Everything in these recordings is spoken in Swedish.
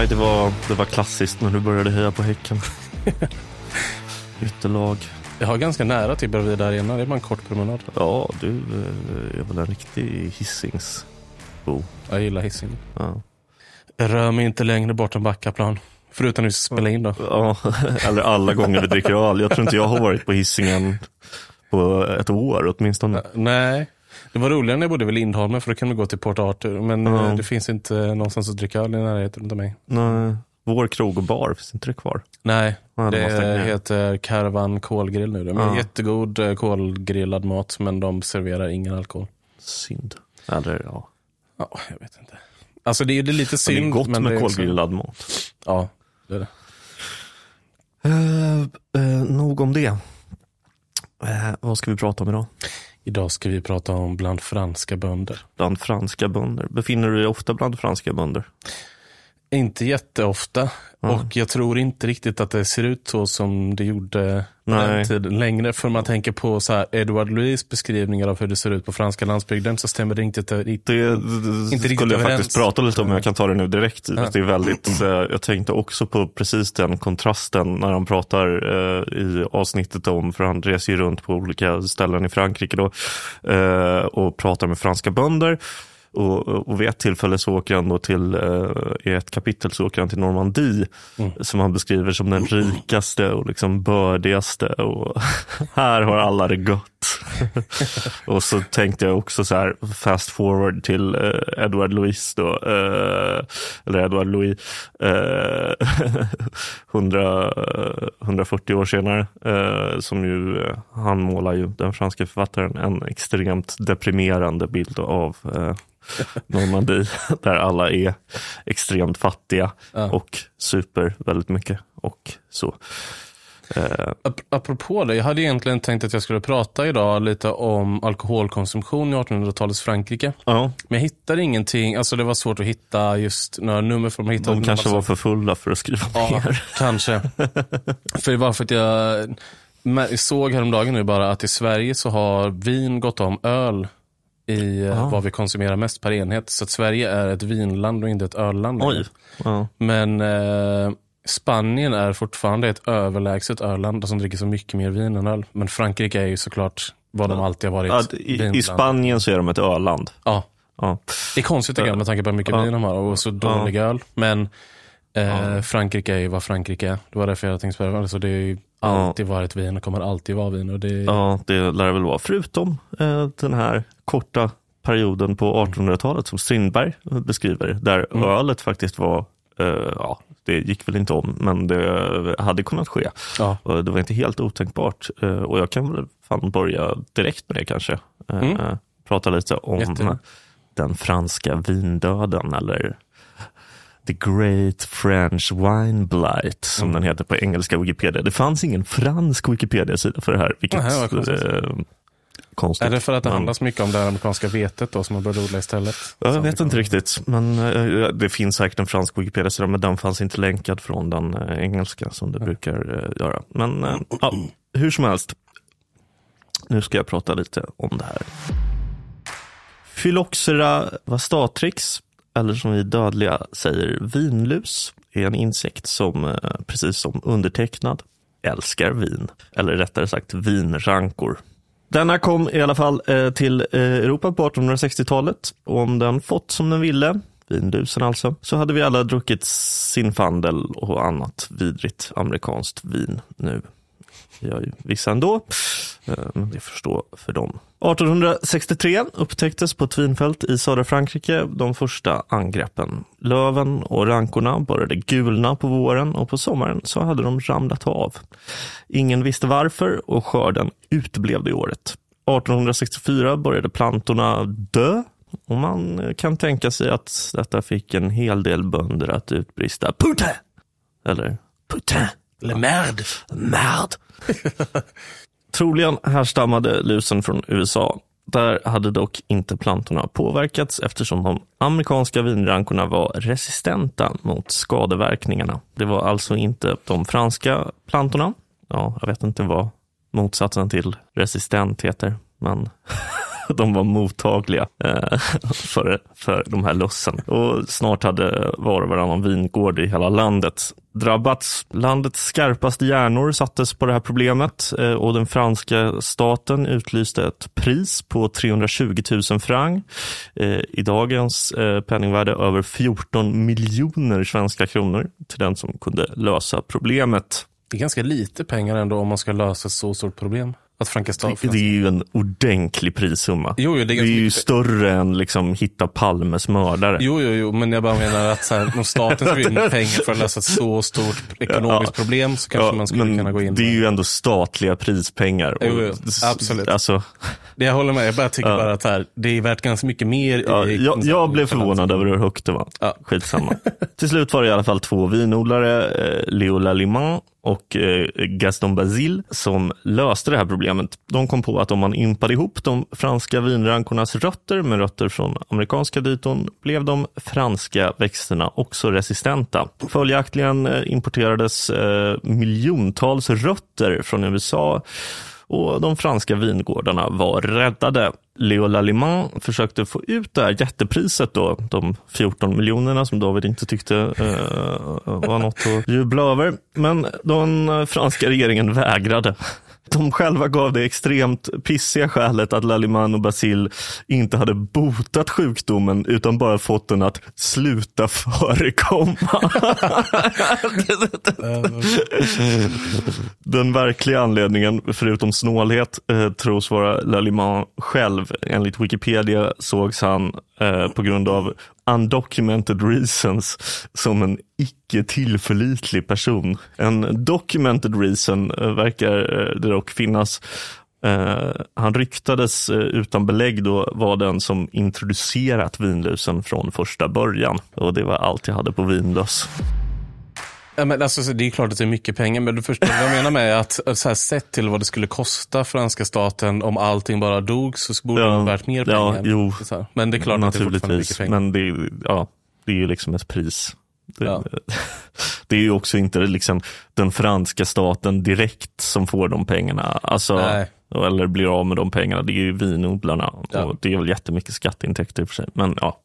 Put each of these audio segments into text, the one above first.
Nej, det var, det var klassiskt när du började heja på Häcken. Ytterlag. Jag har ganska nära till Bravida Arena. Det är bara en kort promenad. Ja, du eh, är väl en riktig Hisingsbo. Jag gillar Hisingen. Ja. Jag rör mig inte längre bort än Backaplan. Förutom när vi ska spela in då. ja, eller alla gånger vi dricker öl. Jag tror inte jag har varit på Hisingen på ett år åtminstone. Nej, det var roligare när jag bodde vid Lindholmen för då kan man gå till Port Arthur. Men eh, det finns inte någonstans att dricka öl i närheten av mig. Nej, vår krog och bar, finns inte det kvar? Nej, Ja, de det ner. heter Caravan kolgrill nu. De är Ja. jättegod eh, kolgrillad mat men de serverar ingen alkohol. Synd. Eller ja, Ja, jag vet inte. Alltså det är det är lite det synd. är gott men med det kolgrillad mat. Ja, det är det. Eh, eh, nog om det. Eh, vad ska vi prata om idag? Idag ska vi prata om bland franska bönder. Bland franska bönder. Befinner du dig ofta bland franska bönder? Inte jätteofta. Och jag tror inte riktigt att det ser ut så som det gjorde på Nej. den tiden längre. För man tänker på så här Edward Louis beskrivningar av hur det ser ut på franska landsbygden så stämmer det inte. Det, Inte det riktigt skulle jag överens. faktiskt prata lite om, men jag kan ta det nu direkt. Det är väldigt, eh, jag tänkte också på precis den kontrasten när han pratar eh, i avsnittet om, för han reser ju runt på olika ställen i Frankrike då, eh, och pratar med franska bönder. Och, och vid ett tillfälle så åker han då till, eh, i ett kapitel så åker han till Normandie, som han beskriver som den rikaste och liksom bördigaste. Och här har alla det gott. och så tänkte jag också så här, fast forward till eh, Edward Louis då, eh, eller Edward Louis, eh, 100, eh, 140 år senare, eh, som ju, eh, han målar ju, den franska författaren, en extremt deprimerande bild av eh, Normandie, där alla är extremt fattiga Ja. och super väldigt mycket och så. Eh, Ap- Apropå det, jag hade egentligen tänkt att jag skulle prata idag lite om alkoholkonsumtion i 1800-talets Frankrike. ja, Men jag hittade ingenting, alltså det var svårt att hitta just några nummer hittade de kanske var för fulla för att skriva Ja, ner. kanske. för det var för att jag såg häromdagen nu bara att i Sverige så har vin gått om öl i eh, Ah. vad vi konsumerar mest per enhet. Så att Sverige är ett vinland och inte ett ölland. Oj. Ja. Men eh, Spanien är fortfarande ett överlägset ölland som dricker så mycket mer vin än öl. Men Frankrike är ju såklart vad de alltid har varit. Ja, i, I. Spanien så är de ett öland. Ja, Ja. det är konstigt tycker jag med tanke på hur mycket Ja. vin de har och så dålig öl. Men eh, Frankrike är ju vad Frankrike är. Det var därför jag tänkte på det. Alltså, det har ju alltid varit vin och kommer alltid vara vin. Och det, ja, det lär det väl vara. Förutom eh, den här korta perioden på 1800-talet som Strindberg beskriver, där Mm. ölet faktiskt var, eh, ja, det gick väl inte om, men det hade kunnat ske. Ja. Och det var inte helt otänkbart. Eh, och jag kan väl fan börja direkt med det kanske. Eh, Mm. Prata lite om Jättegärna. den franska vindöden eller The Great French Wine Blight som Mm. den heter på engelska Wikipedia. Det fanns ingen fransk Wikipedia-sida för det här, vilket vad konstigt. Är det för att det Men- handlar så mycket om det amerikanska vetet då som man började odla istället? Jag vet inte kan- riktigt, men eh, det finns säkert en fransk Wikipedia-sida, men den fanns inte länkad från den eh, engelska som det brukar eh, göra. Men ja, hur som helst, nu ska jag prata lite om det här. Phylloxera vastatrix, eller som vi dödliga säger vinlus, är en insekt som, precis som undertecknad, älskar vin. Eller rättare sagt vinrankor. Denna kom i alla fall eh, till eh, Europa på 1860-talet. Och om den fått som den ville, vinlusen alltså, så hade vi alla druckit sinfandel och annat vidrigt amerikanskt vin nu. Vi har ju vissa ändå, eh, men det förstår för dem. 1863 upptäcktes på ett vinfält i södra Frankrike de första angreppen. Löven och rankorna började gulna på våren och på sommaren så hade de ramlat av. Ingen visste varför och skörden uteblev det året. 1864 började plantorna dö och man kan tänka sig att detta fick en hel del bönder att utbrista putin! Eller putin! Le merde. Merd! Troligen härstammade lusen från USA. Där hade dock inte plantorna påverkats eftersom de amerikanska vinrankorna var resistenta mot skadeverkningarna. Det var alltså inte de franska plantorna. Ja, jag vet inte vad motsatsen till resistent heter, men de var mottagliga eh, för, för de här lössen. Och snart hade var och varannan vingård i hela landet drabbats. Landets skarpaste hjärnor sattes på det här problemet eh, och den franska staten utlyste ett pris på 320 000 franc. Eh, I dagens eh, penningvärde över 14 miljoner svenska kronor till den som kunde lösa problemet. Det är ganska lite pengar ändå om man ska lösa ett så stort problem. Att franka det, det är ju en ordentlig prissumma. Jo, jo, det, är, det är ju större än liksom hitta Palmes mördare. Jo, jo, jo, men jag bara menar att så här, om staten ska in pengar för att lösa ett så stort ekonomiskt ja, problem så kanske ja, man skulle kunna gå in. Det är ju ändå statliga prispengar. Jo, jo, absolut. Alltså... Det jag håller med, jag bara tycker ja. bara att här, det är värt ganska mycket mer. Ja, i, jag, jag blev förvånad över hur högt det var. Ja. Skitsamma. Till slut var det i alla fall två vinodlare, eh, Leo Laliman och eh, Gaston Basile som löste det här problemet. De kom på att om man impade ihop de franska vinrankornas rötter med rötter från amerikanska diton blev de franska växterna också resistenta. Följaktligen eh, importerades eh, miljontals rötter från USA och de franska vingårdarna var räddade. Leo Lalimant försökte få ut det här jättepriset då, de 14 miljonerna som David inte tyckte eh, var något att jubla över. Men den franska regeringen vägrade. De själva gav det extremt pissiga skälet att Laliman och Basil inte hade botat sjukdomen utan bara fått den att sluta förekomma. den verkliga anledningen, förutom snålhet, eh, tros vara Laliman själv. Enligt Wikipedia sågs han eh, på grund av undocumented reasons som en icke tillförlitlig person. En documented reason eh, verkar eh, det dock finnas. Eh, han ryktades utan belägg då var den som introducerat vinlusen från första början. Och det var allt jag hade på vinlös. Ja, men alltså, det är klart att det är mycket pengar, men du förstår vad jag menar med att så här, sett till vad det skulle kosta franska staten om allting bara dog så borde ja, det vara värt mer pengar. Ja, jo, men det är klart att det är fortfarande mycket pengar. Men det, är, ja, det är ju liksom ett pris. Det, ja. det är ju också inte liksom den franska staten direkt som får de pengarna. Alltså, eller blir av med de pengarna. Det är ju vinodlarna. Ja. det är väl jättemycket skatteintäkter i och för sig. Men ja,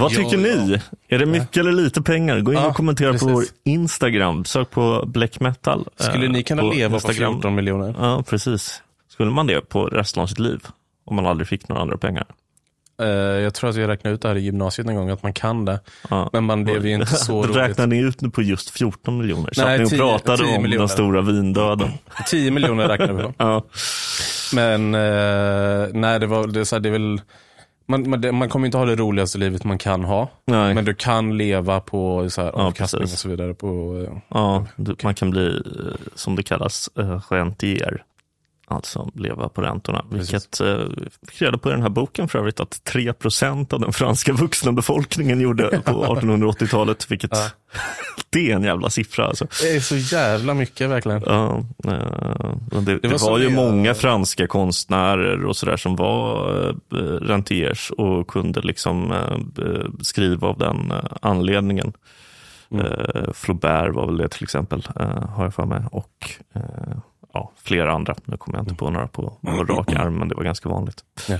vad tycker ni? Är det mycket eller lite pengar? Gå in och kommentera precis. på vår Instagram. Sök på Black Metal. Skulle ni kunna leva Instagram. på 14 miljoner? Ja, precis. Skulle man det på resten av sitt liv? Om man aldrig fick några andra pengar? Uh, jag tror att jag räknade ut det här i gymnasiet en gång, att man kan det. Ja. Men man lever ju inte så roligt. Räknade ni ut på just 14 miljoner? Så nej, att ni 10, pratade 10 om miljoner. den stora vindöden. 10 miljoner räknade vi på. ja. Men uh, nej, det, var, det, så här, det är väl man, man, man, kommer inte ha det roligaste livet man kan ha. Nej. Men du kan leva på så här, ja, avkastning precis. och så vidare. På, eh, ja, du, man kan bli, eh, som det kallas, uh, rentier. Alltså leva på räntorna. Vilket eh, fick reda på i den här boken för övrigt att 3% av den franska vuxna befolkningen gjorde på 1880-talet. Vilket ja. det är en jävla siffra. Alltså. Det är så jävla mycket verkligen. Ja, eh, det, det, det, var, var ju många franska konstnärer och sådär som var eh, rentiers och kunde liksom eh, skriva av den eh, anledningen. Mm. Eh, Flaubert var väl det till exempel, eh, har jag för mig. Och ja, flera andra. Nu kommer jag inte på några på, på rak arm, men det var ganska vanligt. Ja.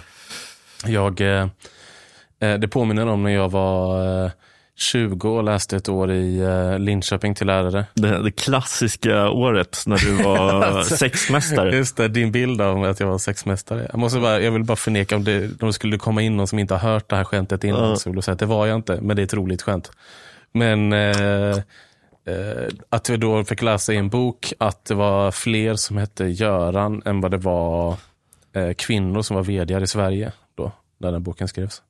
Jag, eh, eh det påminner om när jag var eh, 20 och läste ett år i eh, Linköping till lärare. Det, det klassiska året när du var alltså, sexmästare. Just det, din bild av att jag var sexmästare. Jag, måste bara, jag vill bara förneka om det, om det skulle komma in någon som inte har hört det här skämtet innan. Uh. Så vill jag säga att det var jag inte, men det är ett roligt skämt. Men eh, att vi då fick läsa i en bok att det var fler som hette Göran än vad det var eh, kvinnor som var vd i Sverige då, när den boken skrevs.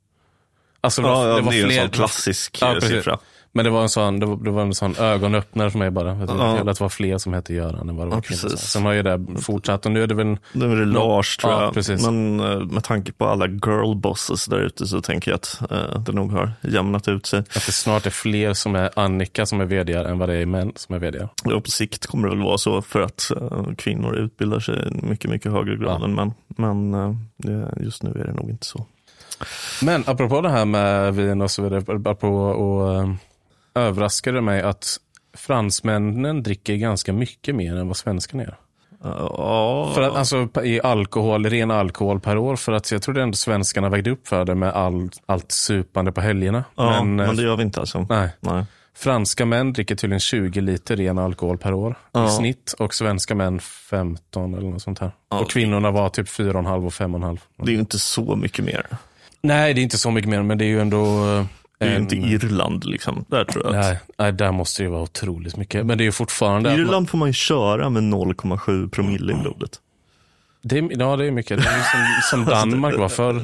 Alltså, det var, ja, det var det är fler, en sån klassisk ja, siffra. Men det var en sån, det var, det var en sån ögonöppnare för mig bara. Jag ja. att det var fler som hette Göran än vad det var ja, kvinnor. Sen har ju det fortsatt och nu är det väl... Nu är det Lars tror jag. Precis. Men eh, med tanke på alla girlbosses där ute så tänker jag att uh, det nog har jämnat ut sig. Att det snart är fler som är Annika som är vd än vad det är män som är vd. Ja, på sikt kommer det väl vara så för att uh, kvinnor utbildar sig i mycket, mycket högre grad ja. än män. Men uh, just nu är det nog inte så. Men apropå det här med vin och så vidare, apropå och överraskade mig att fransmännen dricker ganska mycket mer än vad svenskarna gör. Ja, För att, alltså i alkohol, ren alkohol per år. För att jag tror det ändå svenskarna vägde upp för det med all, allt supande på helgerna. ja, men, eh, det gör vi inte alltså. nej. Nej. Franska män dricker tydligen 20 liter ren alkohol per år Ja. i snitt. Och svenska män 15 eller något sånt här. Ja. Och kvinnorna var typ 4,5 och 5,5. Det är ju inte så mycket mer. Nej, det är inte så mycket mer, men det är ju ändå... Det är ju inte Irland liksom. Där tror jag att... Nej, nej, där måste det vara otroligt mycket. Men det är ju fortfarande... I att man- Irland får man ju köra med 0,7 promille i blodet. Det är, ja, det är mycket. Det är som, som Danmark var förr.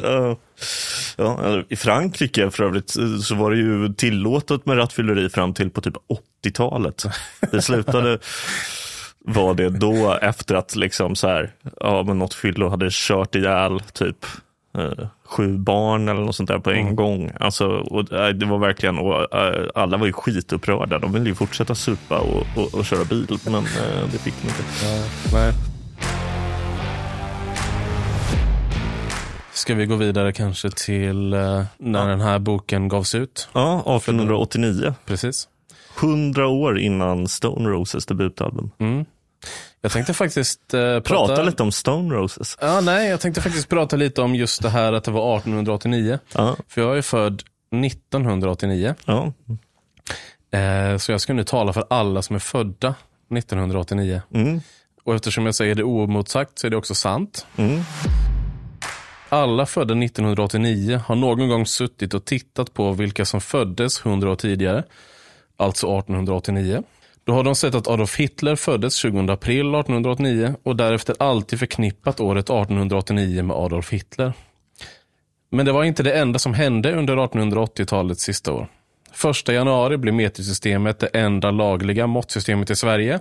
Ja. I Frankrike för övrigt så var det ju tillåtet med rattfylleri fram till på typ 80-talet. Det slutade var det då efter att liksom så här, ja men något fyllo hade kört ihjäl typ sju barn eller något sånt där på en Mm. gång. Alltså, och, eh, det var verkligen, och, eh, alla var ju skitupprörda. De ville ju fortsätta supa och, och, och köra bil, men eh, det fick de inte. Nej. Ska vi gå vidare kanske till eh, när den här boken gavs ut? Ja, 1889. Precis. 100 år innan Stone Roses debutalbum. Mm. Jag tänkte faktiskt eh, prata... Prata lite om Stone Roses. Ja, nej, jag tänkte faktiskt prata lite om just det här att det var 1889. Ja, För jag är född 1989. ja. Eh, så jag ska nu tala för alla som är födda 1989. Mm, Och eftersom jag säger det oemotsagt så är det också sant. mm. Alla födda 1989 har någon gång suttit och tittat på vilka som föddes 100 år tidigare, alltså 1889. Då har de sett att Adolf Hitler föddes 20 april 1889 och därefter alltid förknippat året 1889 med Adolf Hitler. Men det var inte det enda som hände under 1880-talets sista år. 1 januari blev metersystemet det enda lagliga måttsystemet i Sverige.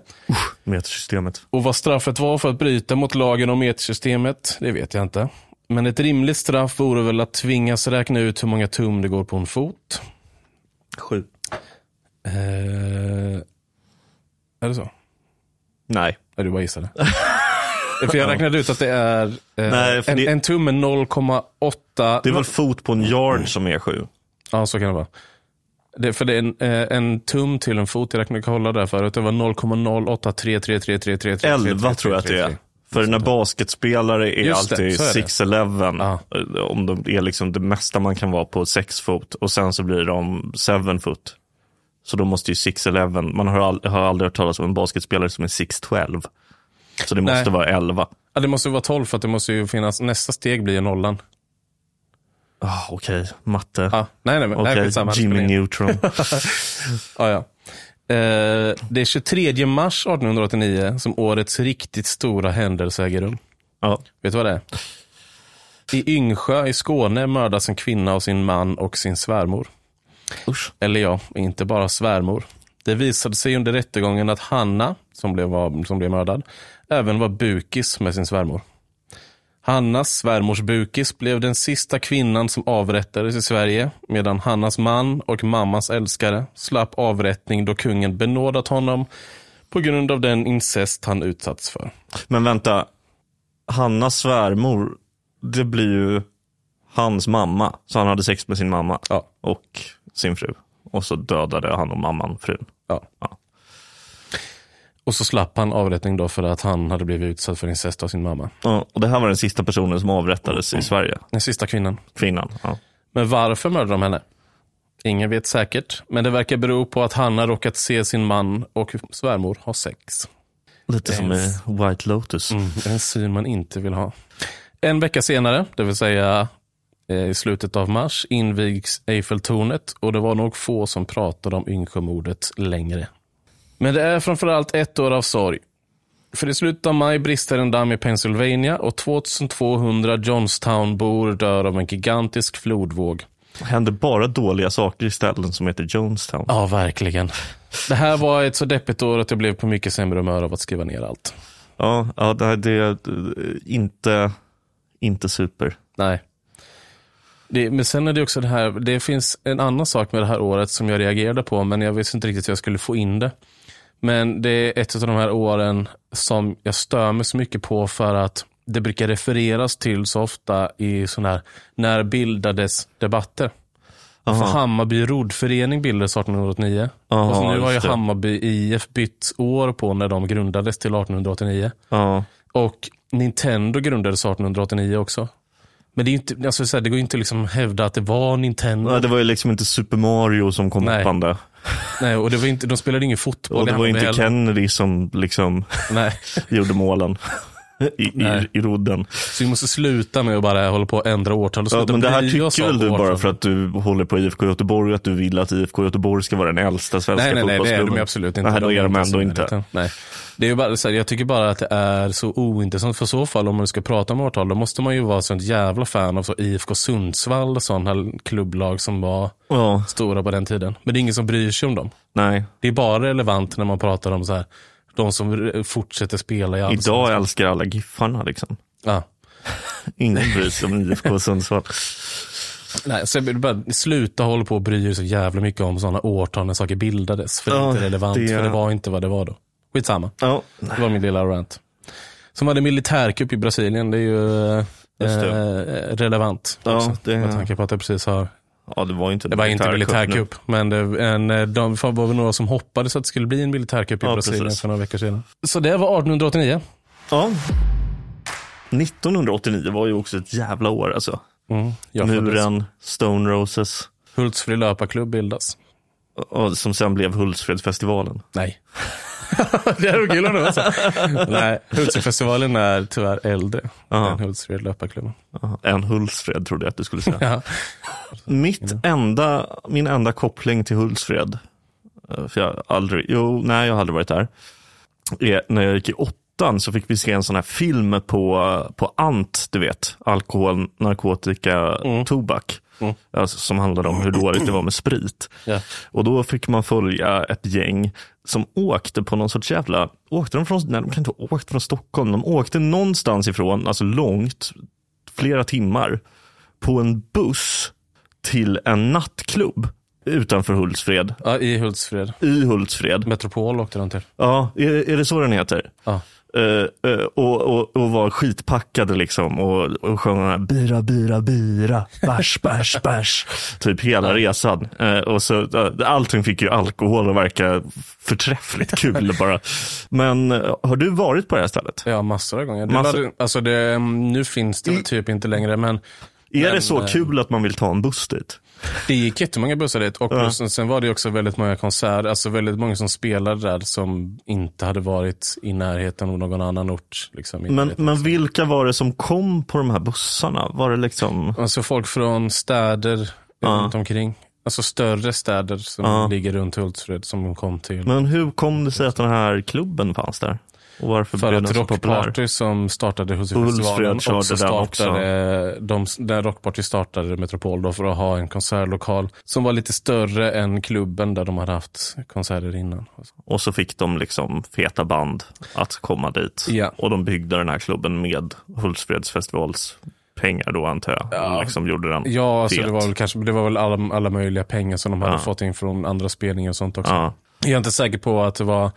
Metersystemet. Och vad straffet var för att bryta mot lagen om metersystemet, det vet jag inte. Men ett rimligt straff vore väl att tvingas räkna ut hur många tum det går på en fot. Sju. Eh, är det så? Nej. Är du bara gissade? för jag räknade ut att det är eh, Nej, en, det- en tum är 0,8. Det är väl fot på en yard som är sju? Ja, så kan det vara. Det, för det är en, eh, en tum till en fot. Jag räknade kolla där förut. Det var 0,083333333. Elva tror jag att det är. För när basketspelare är Just alltid så är det. 6'11. Ja. eh, Om de är liksom det mesta man kan vara på 6 fot. Och sen så blir de 7 foot. Så då måste ju 6'11. Man har, all, har aldrig hört talas om en basketspelare som är 6'12. Så det måste Nej. vara 11. Ja, det måste vara 12 för att det måste ju finnas, nästa steg blir ju nollan. Ah, Okej, matte. Ja, nej, nej, men nej, skitsamma. Det Jimmy Neutron. Ja, ja. Eh, det är 23 mars 1889 som årets riktigt stora händelse äger rum. ja. Vet du vad det är? I Yngsjö i Skåne mördas en kvinna av sin man och sin svärmor. Usch. Eller ja, inte bara svärmor. Det visade sig under rättegången att Hanna, som blev, som blev mördad, även var bukis med sin svärmor. Hannas svärmors bukis blev den sista kvinnan som avrättades i Sverige, medan Hannas man och mammas älskare slapp avrättning då kungen benådat honom på grund av den incest han utsatts för. Men vänta, Hannas svärmor, det blir ju hans mamma. Så han hade sex med sin mamma Ja, och sin fru. Och så dödade han och mamman frun. ja. Ja. Och så slapp han avrättning då för att han hade blivit utsatt för incest av sin mamma. Ja, och det här var den sista personen som avrättades i Sverige. Den sista kvinnan. Kvinnan. Ja. Men varför mördade de henne? Ingen vet säkert, men det verkar bero på att Hanna råkat se sin man och svärmor ha sex. Lite som i White Lotus. Mm, en syn man inte vill ha. En vecka senare, det vill säga i slutet av mars, invigs Eiffeltornet och det var nog få som pratade om Yngsjömordet längre. Men det är framförallt ett år av sorg. För i slutet av maj brister en damm i Pennsylvania och 2200 Johnstown-bor dör av en gigantisk flodvåg. Det händer bara dåliga saker i ställen som heter Jonestown. Ja, verkligen. Det här var ett så deppigt år att jag blev på mycket sämre humör av att skriva ner allt. Ja, ja det, det är eh, inte, inte super. Nej. Det, men sen är det också det här, det finns en annan sak med det här året som jag reagerade på, men jag visste inte riktigt hur jag skulle få in det. Men det är ett av de här åren som jag stör mig så mycket på för att det brukar refereras till så ofta i sådana här när bildades debatter. För Aha. Hammarby roddförening bildades 1889. Aha, och så nu har ju. Hammarby IF bytt år på när de grundades till 1889. Ja, Och Nintendo grundades 1889 också. Men det, är inte, alltså så här, det går ju inte liksom att hävda att det var Nintendo. Nej, det var ju liksom inte Super Mario som kom Nej. uppande. Nej, och det var inte, de spelade ingen fotboll Och det var inte heller. Kennedy som liksom gjorde målen i, i, Nej. i rodden. så vi måste sluta med att bara hålla på och ändra årtal. och Ja, men det här tycker väl du bara för att du håller på IFK Göteborg, att du vill att IFK Göteborg ska vara den äldsta svenska Nej, nej, nej, det är fotbollsklubben? de absolut inte. Nej, då är de ändå inte. utan- Nej. Det är bara, så här, jag tycker bara att det är så ointressant. För så fall, om man ska prata om årtal, då måste man ju vara sånt jävla fan av så IFK Sundsvall och sådana klubblag som var Ja, stora på den tiden. Men det är ingen som bryr sig om dem. nej. Det är bara relevant när man pratar om så här, de som fortsätter spela i allsvenskan. Idag älskar alla Giffarna liksom. Ja. Ingen bryr sig om IFK Sundsvall. Nej, så jag bara sluta hålla på och bry er så jävla mycket om sådana årtal när saker bildades. För det är inte relevant, det- för det var inte vad det var då. Skitsamma. Ja, Det var min lilla rant. Som hade militärkupp i Brasilien, det är ju eh, relevant. Ja, också, det- Med tanke på att det precis har, ja det var inte det var inte militärkupp militärkupp, men det, en, eh, de var väl några som hoppades att det skulle bli en militärkupp i Ja, Brasilien precis. för några veckor sedan. Så det var 1889. Ja. 1989 var ju också ett jävla år alltså. Mm. Muren, Stone Roses, Hultsfred löparklubb bildas. och som sen blev Hultsfredsfestivalen. Nej. det är kul om det var så. Nej, Hultsfredsfestivalen är tyvärr äldre Ja. än Hultsfred löparklubb. Ja, En Hultsfred trodde jag att du skulle säga. Ja. Mitt enda, min enda koppling till Hultsfred, eh, för jag aldrig, jo, nej jag har aldrig varit där, är när jag gick i åttan så fick vi se en sån här film på, på ANT, du vet, alkohol, narkotika, tobak. Mm. Alltså, som handlade om hur dåligt det var med sprit. Ja. Och då fick man följa ett gäng som åkte på någon sorts jävla, åkte de från, nej de kan inte ha åkt från Stockholm, de åkte någonstans ifrån, alltså långt, flera timmar, på en buss till en nattklubb utanför Hultsfred, ja, i Hultsfred. i Hultsfred. Metropol åkte de till. Ja, är, är det så den heter? Ja. Eh, eh, och, och, och var skitpackade liksom och, och sjöng den här bira, bira, bira, bärs, bärs, bärs. Typ hela resan. Eh, och så, allting fick ju alkohol och verka förträffligt kul bara. Men har du varit på det här stället? Ja, massor av gånger. Det Massor. var, alltså det, mm, nu finns det väl typ inte längre, men Är Men, det så kul att man vill ta en buss dit? Det gick jättemånga bussar dit. Och Ja. sen, sen var det också väldigt många konserter, alltså väldigt många som spelade där som inte hade varit i närheten av någon annan ort. Liksom, Men, närheten. men vilka var det som kom på de här bussarna? Var det liksom... Alltså folk från städer Ja. runt omkring. Alltså större städer som Ja. ligger runt Hultsfred som kom till. Men hur kom det sig att den här klubben fanns där? Och varför För blev att den så populär? Rockparty som startade körde också den också. startade, de, där Rockparty startade Metropol då för att ha en konsertlokal som var lite större än klubben där de hade haft konserter innan. Och så fick de liksom feta band att komma dit. Ja. Och de byggde den här klubben med Hultsfredsfestivals pengar då antar jag. Ja. Liksom gjorde den Ja, alltså fet. det var väl kanske, det var väl alla, alla möjliga pengar som de hade Ja. fått in från andra spelningar och sånt också. Ja. Jag är inte säker på att det var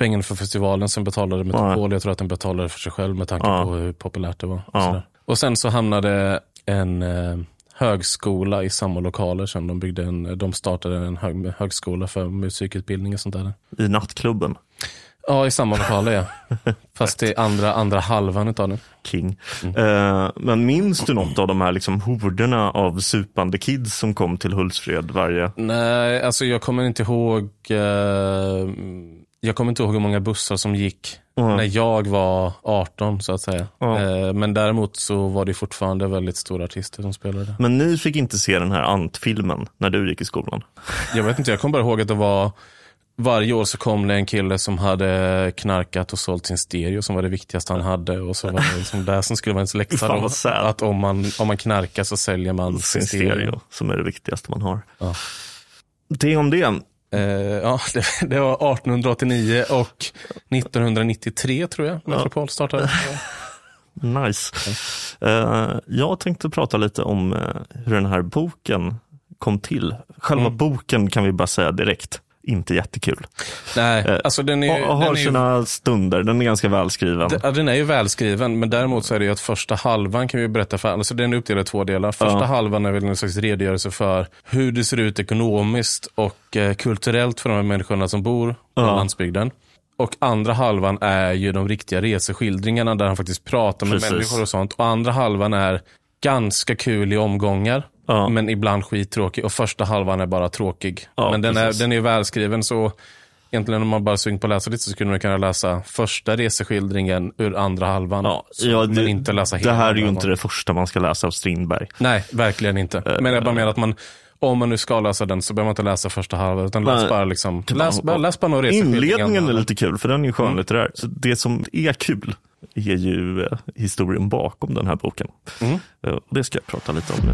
pengarna för festivalen som betalade Metropol. Jag tror att den betalade för sig själv med tanke Ja. på hur populärt det var. Och, Ja. och sen så hamnade en eh, högskola i samma lokaler som de byggde en, de startade en hög, högskola för musikutbildning och sånt där. I nattklubben, Ja, i samma lokaler ja. Fast är andra, andra halvan utav den. King. Mm. Eh, men minns du något av de här liksom horderna av supande kids som kom till Hultsfred varje... Nej, alltså jag kommer inte ihåg eh, Jag kommer inte ihåg hur många bussar som gick Mm. när jag var 18 så att säga. Eh, men däremot så var det fortfarande väldigt stora artister som spelade. Men ni fick inte se den här Ant-filmen när du gick i skolan? Jag vet inte, jag kommer bara ihåg att det var varje år så kom det en kille som hade knarkat och sålt sin stereo som var det viktigaste han hade. Och så var det liksom det som skulle vara ens läxa. Sad. Att om man, om man knarkar så säljer man Sin stereo, som är det viktigaste man har. Ja. Det om det. Eh, ja, det, det var 1889 och 1993 tror jag Metropol startade. Nice. Eh, jag tänkte prata lite om eh, hur den här boken kom till. Själva Mm. boken kan vi bara säga direkt. Inte jättekul. Nej, Eh, alltså den är, Och har den är ju sina stunder, den är ganska välskriven. Ja, den är ju välskriven, men däremot så är det ju att första halvan kan vi berätta för alltså den är uppdelad i två delar. Första Ja. halvan är väl en slags redogörelse för hur det ser ut ekonomiskt och eh, kulturellt för de här människorna som bor på Ja. landsbygden. Och andra halvan är ju de riktiga reseskildringarna där han faktiskt pratar med Precis. människor och sånt. Och andra halvan är ganska kul i omgångar. Ja. Men ibland skittråkig. Och första halvan är bara tråkig. Ja, men den är, den är välskriven så Egentligen om man bara sugen på att läsa lite så skulle man kunna läsa första reseskildringen ur andra halvan. Ja, Så- ja, men inte läsa hela det här är ju inte det första man ska läsa av Strindberg. Nej, verkligen inte. Men jag bara menar att man, om man nu ska läsa den så behöver man inte läsa första halvan. Utan läs bara liksom, läs, bara, läs bara reseskildringar. Inledningen är lite kul, för den är Mm. ju skönlitterär. Så det som är kul är ju eh, historien bakom den här boken. Mm. Eh, det ska jag prata lite om nu.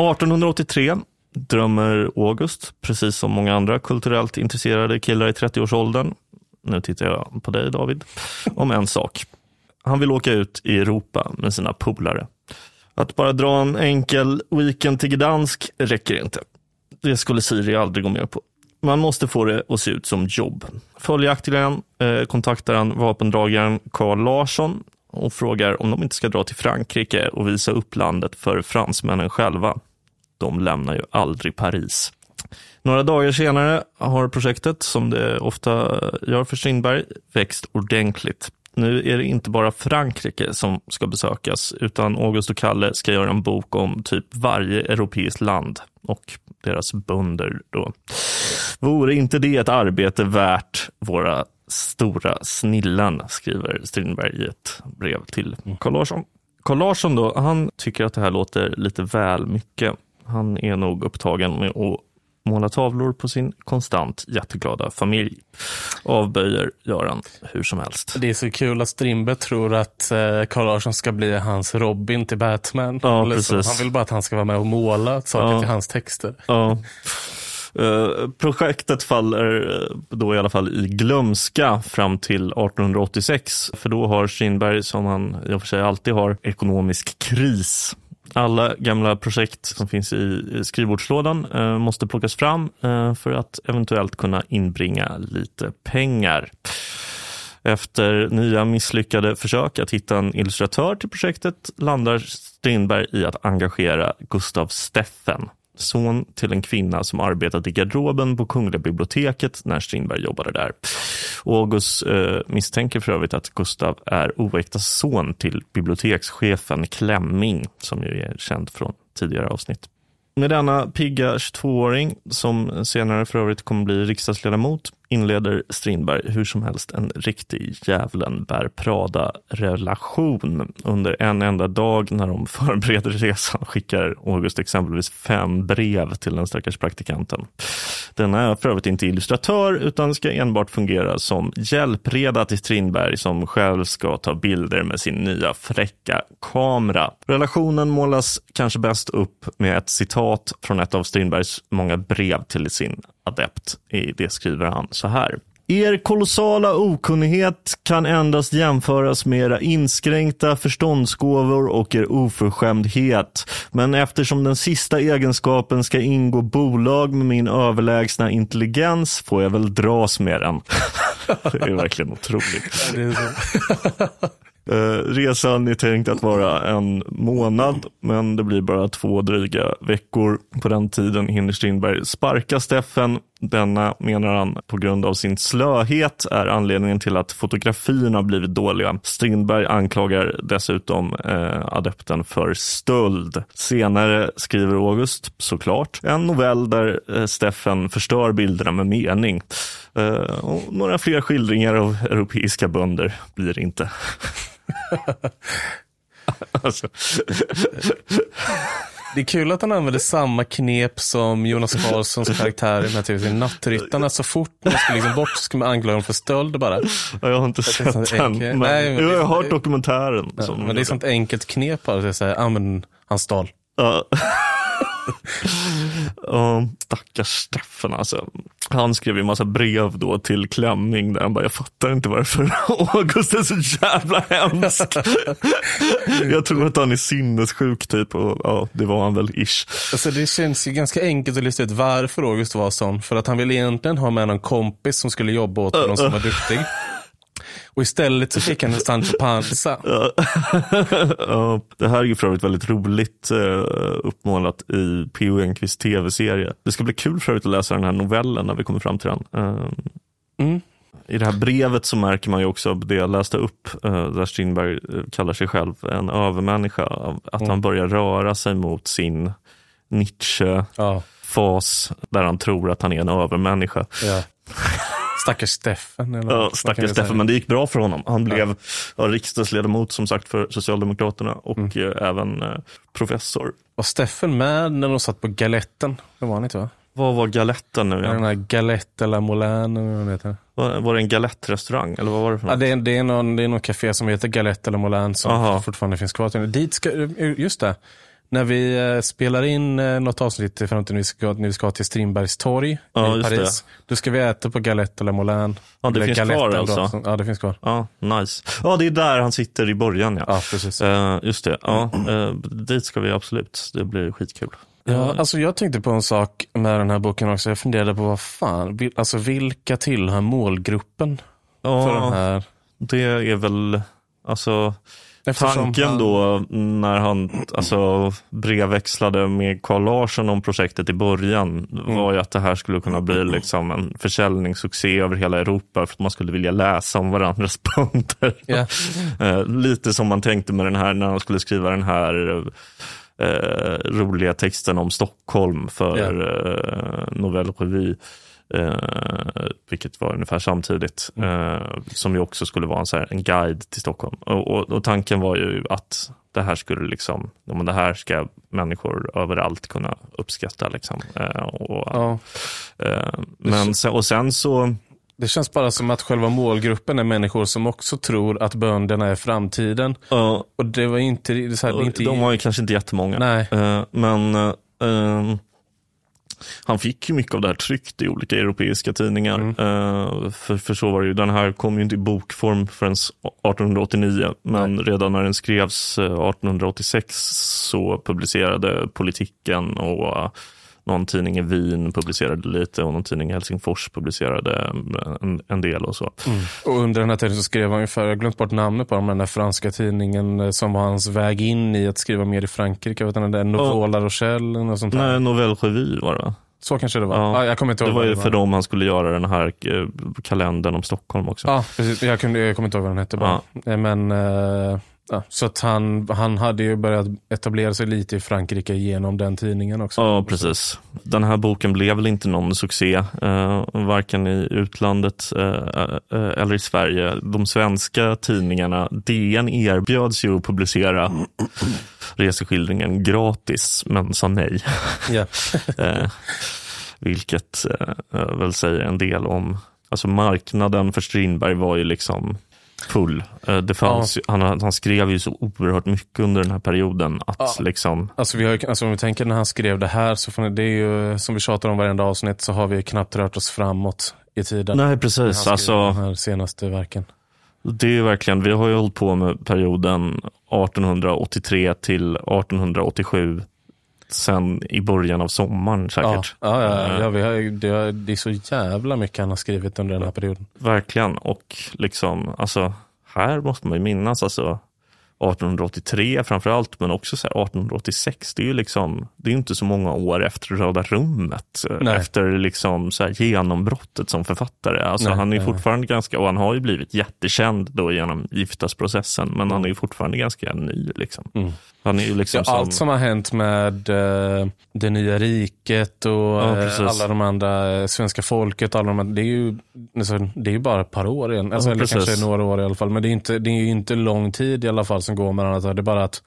1883 drömmer August, precis som många andra kulturellt intresserade killar i 30-årsåldern, nu tittar jag på dig David, om en sak. Han vill åka ut i Europa med sina polare. Att bara dra en enkel weekend till Gdansk räcker inte. Det skulle Siri aldrig gå med på. Man måste få det att se ut som jobb. Följaktligen eh, kontaktar han vapendragaren Carl Larsson och frågar om de inte ska dra till Frankrike och visa upp landet för fransmännen själva. De lämnar ju aldrig Paris. Några dagar senare har projektet, som det ofta gör för Strindberg, växt ordentligt. Nu är det inte bara Frankrike som ska besökas, utan August och Kalle ska göra en bok om typ varje europeiskt land och deras bönder då. Vore inte det ett arbete värt våra stora snillen, skriver Strindberg i ett brev till Carl Larsson. Carl Larsson då, han tycker att det här låter lite väl mycket. Han är nog upptagen med att måla tavlor på sin konstant jätteglada familj. Avböjer gör han hur som helst. Det är så kul att Strindberg tror att eh, Carl Larsson ska bli hans Robin till Batman. Ja, precis. Han vill bara att han ska vara med och måla saker Ja. till hans texter. Ja. Eh, projektet faller eh, då i alla fall i glömska fram till 1886. För då har Strindberg, som han i och för sig alltid har, ekonomisk kris. Alla gamla projekt som finns i skrivbordslådan eh, måste plockas fram eh, för att eventuellt kunna inbringa lite pengar. Efter nya misslyckade försök att hitta en illustratör till projektet landar Strindberg i att engagera Gustav Steffen, son till en kvinna som arbetat i garderoben på Kungliga biblioteket när Strindberg jobbade där. Och August eh, misstänker för övrigt att Gustav är oäkta son till bibliotekschefen Klemming, som ju är känd från tidigare avsnitt. Med denna pigga 22-åring, som senare för övrigt kommer bli riksdagsledamot, inleder Strindberg hur som helst en riktig djävulen bär Prada-relation. Under en enda dag när de förbereder resan skickar August exempelvis fem brev till den stackars praktikanten. Den är för övrigt inte illustratör utan ska enbart fungera som hjälpreda till Strindberg som själv ska ta bilder med sin nya fräcka kamera. Relationen målas kanske bäst upp med ett citat från ett av Strindbergs många brev till sin adept. I det skriver han så här. Er kolossala okunnighet kan endast jämföras med era inskränkta förståndsgåvor och er oförskämdhet. Men eftersom den sista egenskapen ska ingå bolag med min överlägsna intelligens får jag väl dras med den. Det är verkligen otroligt. Eh, resan är tänkt att vara en månad, men det blir bara två dryga veckor. På den tiden hinner Strindberg sparka Steffen. Denna, menar han, på grund av sin slöhet är anledningen till att fotografierna har blivit dåliga. Strindberg anklagar dessutom eh, adepten för stöld. Senare skriver August, såklart, en novell där eh, Steffen förstör bilderna med mening. Eh, och några fler skildringar av europeiska bönder blir det inte. alltså, Det är kul att han använder samma knep som Jonas Karlssons karaktär i här tv-serien Nattryttarna. Så fort man ska liksom bort så ska man anklaga honom för stöld bara. ja, jag har inte sånt sett den. Men, Nej, men jag har hört dokumentären. Ja, men det är sånt enkelt knep bara. att säga, ah, men han stal. Ja. Ja, stackars Steffen alltså. Han skrev ju en massa brev då till Klemming där han bara, jag fattar inte varför August är så jävla hemsk. jag tror att han är sinnessjuk typ och ja, det var han väl ish. Alltså det känns ju ganska enkelt att lista ut varför August var sån. För att han ville egentligen ha med någon kompis som skulle jobba åt honom som var duktig. Och istället så fick han en Sancho Panza. ja, det här är ju för övrigt väldigt roligt eh, uppmålat i P.O. Enquists tv-serie. Det ska bli kul för övrigt att läsa den här novellen när vi kommer fram till den. Eh, Mm. I det här brevet så märker man ju också det jag läste upp, eh, där Strindberg kallar sig själv en övermänniska, att han börjar röra sig mot sin Nietzsche-fas Ja, där han tror att han är en övermänniska. ja. Stackars Steffen. Eller Ja, stackars? Steffen, men det gick bra för honom. Han blev ja. riksdagsledamot som sagt för Socialdemokraterna och Mm. eh, även eh, professor. Var Steffen med när de satt på Galetten? Det var han inte va? Vad var galetten nu Den igen? här Galette eller Moulin eller vad den heter. Var, var det en galettrestaurang eller vad var det för Ja, något? det, är, det, är någon, det är någon café som heter Galette eller Moulin som Aha. fortfarande finns kvar. Dit ska, just det. När vi eh, spelar in eh, något avsnitt i framtiden, vi ska, när vi ska till Strindbergs torg Ja, i Paris. Då ska vi äta på Galette eller Moulin. Ja, det Eller finns kvar då, alltså? som- Ja, det finns kvar. Ja, nice. Ja, det är där han sitter i början ja. Ja, precis. Eh, just det, ja, eh, dit ska vi absolut. Det blir skitkul. Ja, alltså jag tänkte på en sak med den här boken också. Jag funderade på vad fan, alltså vilka tillhör målgruppen för den Ja, här? det är väl, alltså Eftersom tanken han- då när han alltså, brevväxlade med Carl Larsson om projektet i början Mm. var ju att det här skulle kunna bli liksom en försäljningssuccé över hela Europa för att man skulle vilja läsa om varandras punkter. Eh, Lite som man tänkte med den här när han skulle skriva den här eh, roliga texten om Stockholm för eh, Novell Revue. Eh, vilket var ungefär samtidigt. Eh, som ju också skulle vara en, så här, en guide till Stockholm. Och, och, och tanken var ju att det här skulle liksom, det här ska människor överallt kunna uppskatta. Liksom. Eh, och, Ja. eh, men och sen så, Det känns bara som att själva målgruppen är människor som också tror att bönderna är framtiden. ja, Och det var inte, så här, det inte de var ju kanske inte jättemånga. Nej. Eh, men eh, eh, han fick ju mycket av det här tryckt i olika europeiska tidningar. Mm. Eh, för, för så var det ju, den här kom ju inte i bokform förrän 1889. Men redan när den skrevs eh, 1886 så publicerade Politiken och eh, någon tidning i Wien publicerade lite och någon tidning i Helsingfors publicerade eh, en, en del och så. Och under den här tiden så skrev han ju för, jag har glömt bort namnet på den där franska tidningen eh, som var hans väg in i att skriva mer i Frankrike. Vet du, den där Nouveau La Rochelle något sånt där. Nej, Novell Revue var det va? Så kanske det var. Ja. Ja. jag kommer inte ihåg Det var ju för dem han skulle göra den här eh, kalendern om Stockholm också. Ja, precis. Jag, kunde, jag kommer inte ihåg vad den hette bara. Eh, Men, eh, ja, så att han, han hade ju börjat etablera sig lite i Frankrike genom den tidningen också. Ja, precis. Den här boken blev väl inte någon succé, eh, varken i utlandet eh, eh, eller i Sverige. De svenska tidningarna, DN erbjöds ju att publicera reseskildringen gratis, men sa nej. Ja. Eh, vilket eh, väl säger en del om, alltså marknaden för Strindberg var ju liksom full. Eh, det fanns, ju- han, han skrev ju så oerhört mycket under den här perioden att Ja. liksom, Alltså, vi har, alltså om vi tänker när han skrev det här, så ni- det är ju som vi tjatar om varenda avsnitt, så har vi knappt rört oss framåt i tiden. nej precis, alltså de här senaste verken. Det är ju verkligen, vi har ju hållit på med perioden 1883 till 1887 sen i början av sommaren Ja, säkert. ja, ja, Eh, ja vi har, det, har- det är så jävla mycket han har skrivit under den här perioden. Verkligen, och liksom, alltså, här måste man ju minnas, alltså 1883 framförallt, men också så här 1886. Det är ju liksom, det är inte så många år efter Röda rummet, eh, Nej. efter liksom så genombrottet som författare. Alltså Nej, han är nej. fortfarande ganska, och han har ju blivit jättekänd då genom giftasprocessen, men han är ju fortfarande ganska ny liksom. Mm. Han är ju liksom Ja, Allt som har hänt med eh, det nya riket och Ja, eh, alla de andra, eh, svenska folket, alla de andra, det är ju alltså, det är ju bara ett par år igen. Alltså, Ja, eller precis. kanske några år i alla fall. Men det är, inte, det är ju inte lång tid i alla fall som går mellan det är bara att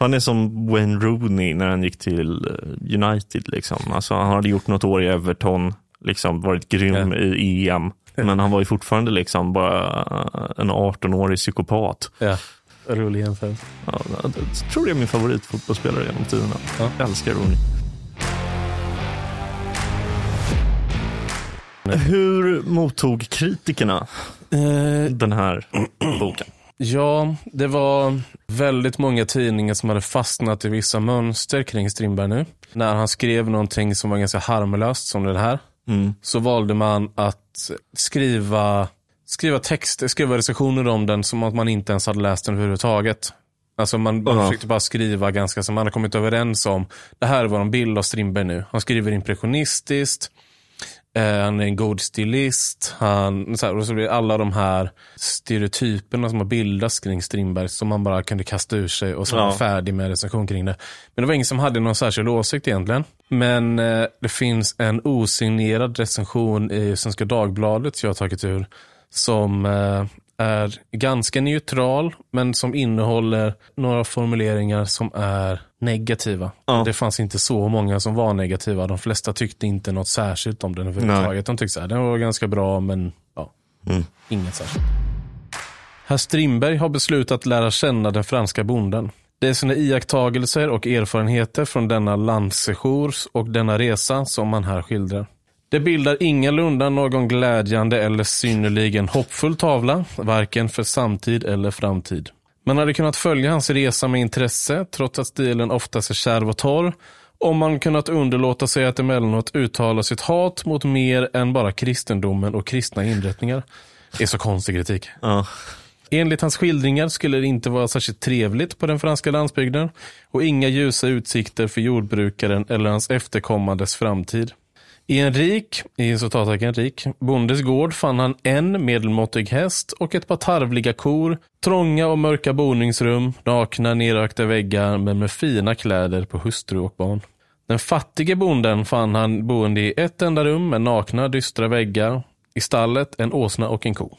han är som Wayne Rooney när han gick till eh, United liksom. Alltså han hade gjort något år i Everton, liksom varit grym Ja. i EM. Men han var ju fortfarande liksom bara en 18-årig psykopat. ja, rolig jämförelse. Ja, jag tror det är min favoritfotbollsspelare genom tiderna. Ja. Jag älskar Rooney. Hur mottog kritikerna Eh, den här boken? ja, det var väldigt många tidningar som hade fastnat i vissa mönster kring Strindberg nu. När han skrev någonting som var ganska harmlöst som det här, Mm. så valde man att skriva, skriva texter, skriva recensioner om den som att man inte ens hade läst den överhuvudtaget. Alltså man, man Ja. försökte bara skriva ganska som man har kommit överens om. Det här var en bild av Strindberg nu. Han skriver impressionistiskt. Eh, han är en god stilist. Han, så här, och så blir alla de här stereotyperna som har bildats kring Strindberg som man bara kunde kasta ur sig och så var Ja. man färdig med recension kring det. Men det var ingen som hade någon särskild åsikt egentligen. Men eh, det finns en osignerad recension i Svenska Dagbladet som jag har tagit ur som eh, är ganska neutral men som innehåller några formuleringar som är negativa. Ja. Det fanns inte så många som var negativa. De flesta tyckte inte något särskilt om den överhuvudtaget. De tyckte här, den var ganska bra men ja, Mm. inget särskilt. Herr Strindberg har beslutat lära känna den franska bonden. Det är sina iakttagelser och erfarenheter från denna landsejour och denna resa som man här skildrar. Det bildar ingalunda någon glädjande eller synnerligen hoppfull tavla, varken för samtid eller framtid. Man hade kunnat följa hans resa med intresse, trots att stilen oftast är kärv och torr, om man kunnat underlåta sig att emellanåt uttala sitt hat mot mer än bara kristendomen och kristna inrättningar. Det är så konstig kritik. Ja. Enligt hans skildringar skulle det inte vara särskilt trevligt på den franska landsbygden och inga ljusa utsikter för jordbrukaren eller hans efterkommandes framtid. I en rik, i citattecken rik, bondes gård fann han en medelmåttig häst och ett par tarvliga kor, trånga och mörka boningsrum, nakna nerökta väggar men med fina kläder på hustru och barn. Den fattige bonden fann han boende i ett enda rum med nakna, dystra väggar. I stallet en åsna och en ko.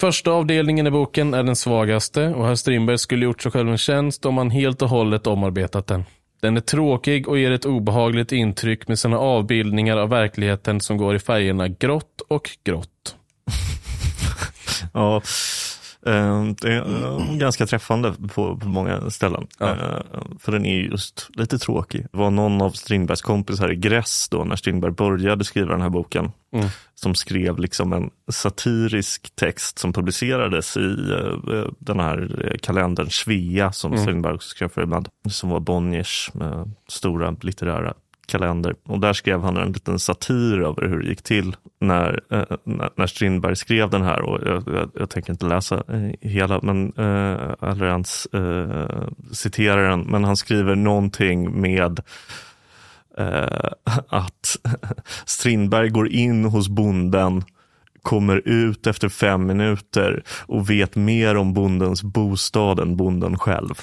Första avdelningen i boken är den svagaste och herr Strindberg skulle gjort sig själv en tjänst om han helt och hållet omarbetat den. Den är tråkig och ger ett obehagligt intryck med sina avbildningar av verkligheten som går i färgerna grått och grått. Ja, det är eh, ganska träffande på, på många ställen. Ja. Eh, För den är just lite tråkig. Det var någon av Strindbergs kompisar i Gräs då, när Strindberg började skriva den här boken, Mm. som skrev liksom en satirisk text som publicerades i eh, den här eh, kalendern Svea, som Mm. Strindberg också skrev för ibland, som var Bonniers eh, stora litterära kalender. Och där skrev han en liten satir över hur det gick till när, eh, när, Strindberg skrev den här. Och jag, jag, jag tänker inte läsa eh, hela, men, eh, eller ens eh, citera den. Men han skriver någonting med eh, att Strindberg går in hos bonden kommer ut efter fem minuter och vet mer om bondens bostad än bonden själv.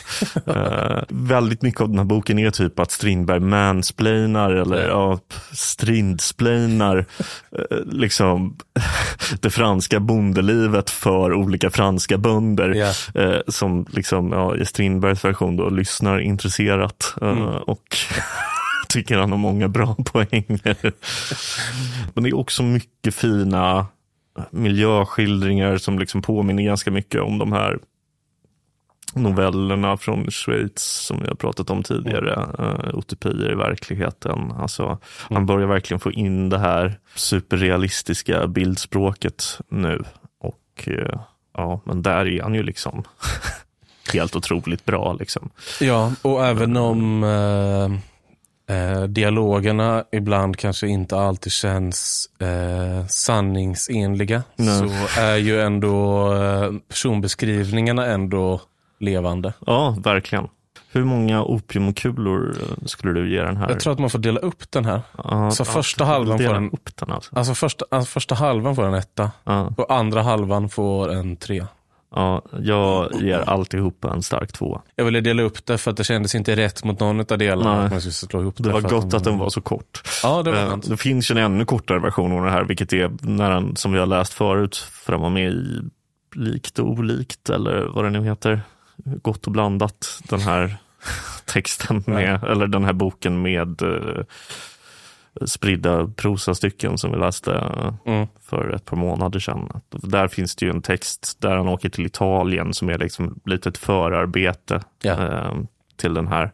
Eh, väldigt mycket av den här boken är typ att Strindberg mansplainar eller ja, strindsplainar eh, liksom det franska bondelivet för olika franska bönder Ja. eh, som liksom, ja, i Strindbergs version då lyssnar intresserat eh, Mm. och tycker han har många bra poänger. Men det är också mycket fina miljöskildringar som liksom påminner ganska mycket om de här novellerna från Schweiz som vi har pratat om tidigare, uh, utopier i verkligheten. Alltså, Han börjar verkligen få in det här superrealistiska bildspråket nu. Och eh, ja, men där är han ju liksom helt otroligt bra. Liksom. Ja, och även om eh, eh, dialogerna ibland kanske inte alltid känns eh, sanningsenliga Nej. så är ju ändå eh, personbeskrivningarna ändå levande. Ja, verkligen. Hur många opiumkulor eh, skulle du ge den här? Jag tror att man får dela upp den här. Ja, så första halvan får en- upp den alltså. Alltså första, alltså första halvan får en etta Ja, och andra halvan får en tre. Ja, jag ger alltihopa en stark tvåa. Jag ville dela upp det för att det kändes inte rätt mot någon av delarna. Att man skulle slå ihop Det var för gott att den var så kort. Ja, det var Eh. Det finns ju en ännu kortare version av det här, vilket är när den, som vi har läst förut, var med i Likt och olikt, eller vad det nu heter. Gott och blandat, den här texten med, eller den här boken med eh, spridda prosastycken som vi läste Mm. för ett par månader sedan. Där finns det ju en text där han åker till Italien som är liksom lite ett förarbete eh, till den här.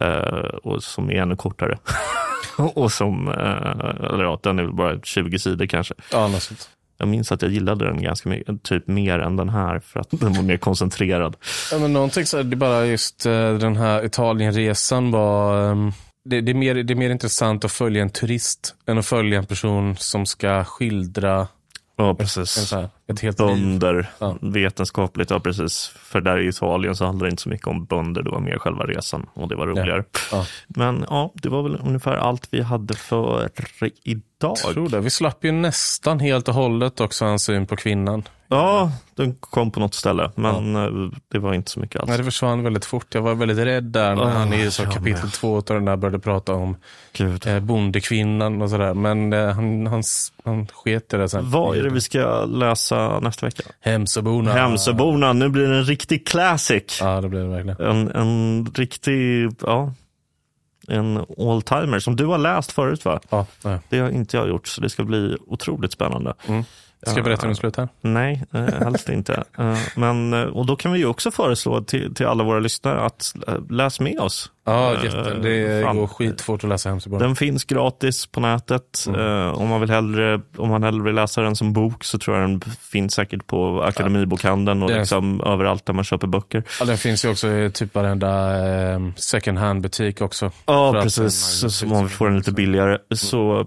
Eh, och som är ännu kortare. och som, eh, eller ja, den är väl bara 20 sidor kanske. Ja, något. Jag minns att jag gillade den ganska mycket, typ mer än den här för att den var mer koncentrerad. Ja, men någonting så här, det är bara just eh, den här Italienresan var, ehm, det, det, är mer, det är mer intressant att följa en turist än att följa en person som ska skildra Ja, en, precis. så här, ett helt. Bönder, Ja. vetenskapligt, ja precis. För där i Italien så handlar det inte så mycket om bönder, det var mer själva resan och det var roligare. Ja. Men ja, det var väl ungefär allt vi hade för idag. Tror det. Vi slapp ju nästan helt och hållet också hans syn på kvinnan. Ja, den kom på något ställe, men eh, det var inte så mycket alls. Nej, det försvann väldigt fort. Jag var väldigt rädd där när Ah, han i så jag kapitel två av den där började prata om Gud. eh, bondekvinnan och sådär. Men eh, han, han, han sket i det sen. Vad är det vi ska läsa nästa vecka? Hemsöborna. Hemsöborna, nu blir det en riktig classic. Ja, det blir det verkligen. En, en riktig, ja, en all-timer som du har läst förut va? Ja, ja. Det har inte jag gjort, så det ska bli otroligt spännande. Mm. Ska jag berätta hur det slutar? Nej, eh, helst inte. Eh, men, eh, och då kan vi ju också föreslå till, till alla våra lyssnare att läs med oss. Ja, jätte. Det fram- går skitfort att läsa Hemsöborna. Den finns gratis på nätet. Mm. Om, man vill hellre, om man hellre vill läsa den som bok så tror jag den finns säkert på Akademibokhandeln och Det är- liksom överallt där man köper böcker. Ja, den finns ju också i typ varenda second hand-butik också. Ja, precis. den- Så man får den lite billigare. Så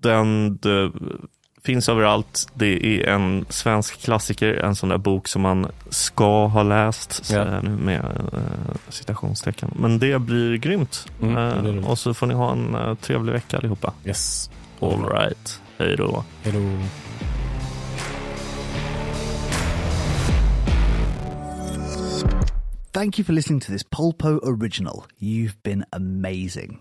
den finns överallt. Det är en svensk klassiker, en sån där bok som man ska ha läst, jag nu med eh, citationstecken. Men det blir grymt. Mm, det Eh, blir det. och så får ni ha en eh, trevlig vecka allihopa. Yes. All right. Hej då. Hello. Thank you for listening to this Polpo original. You've been amazing.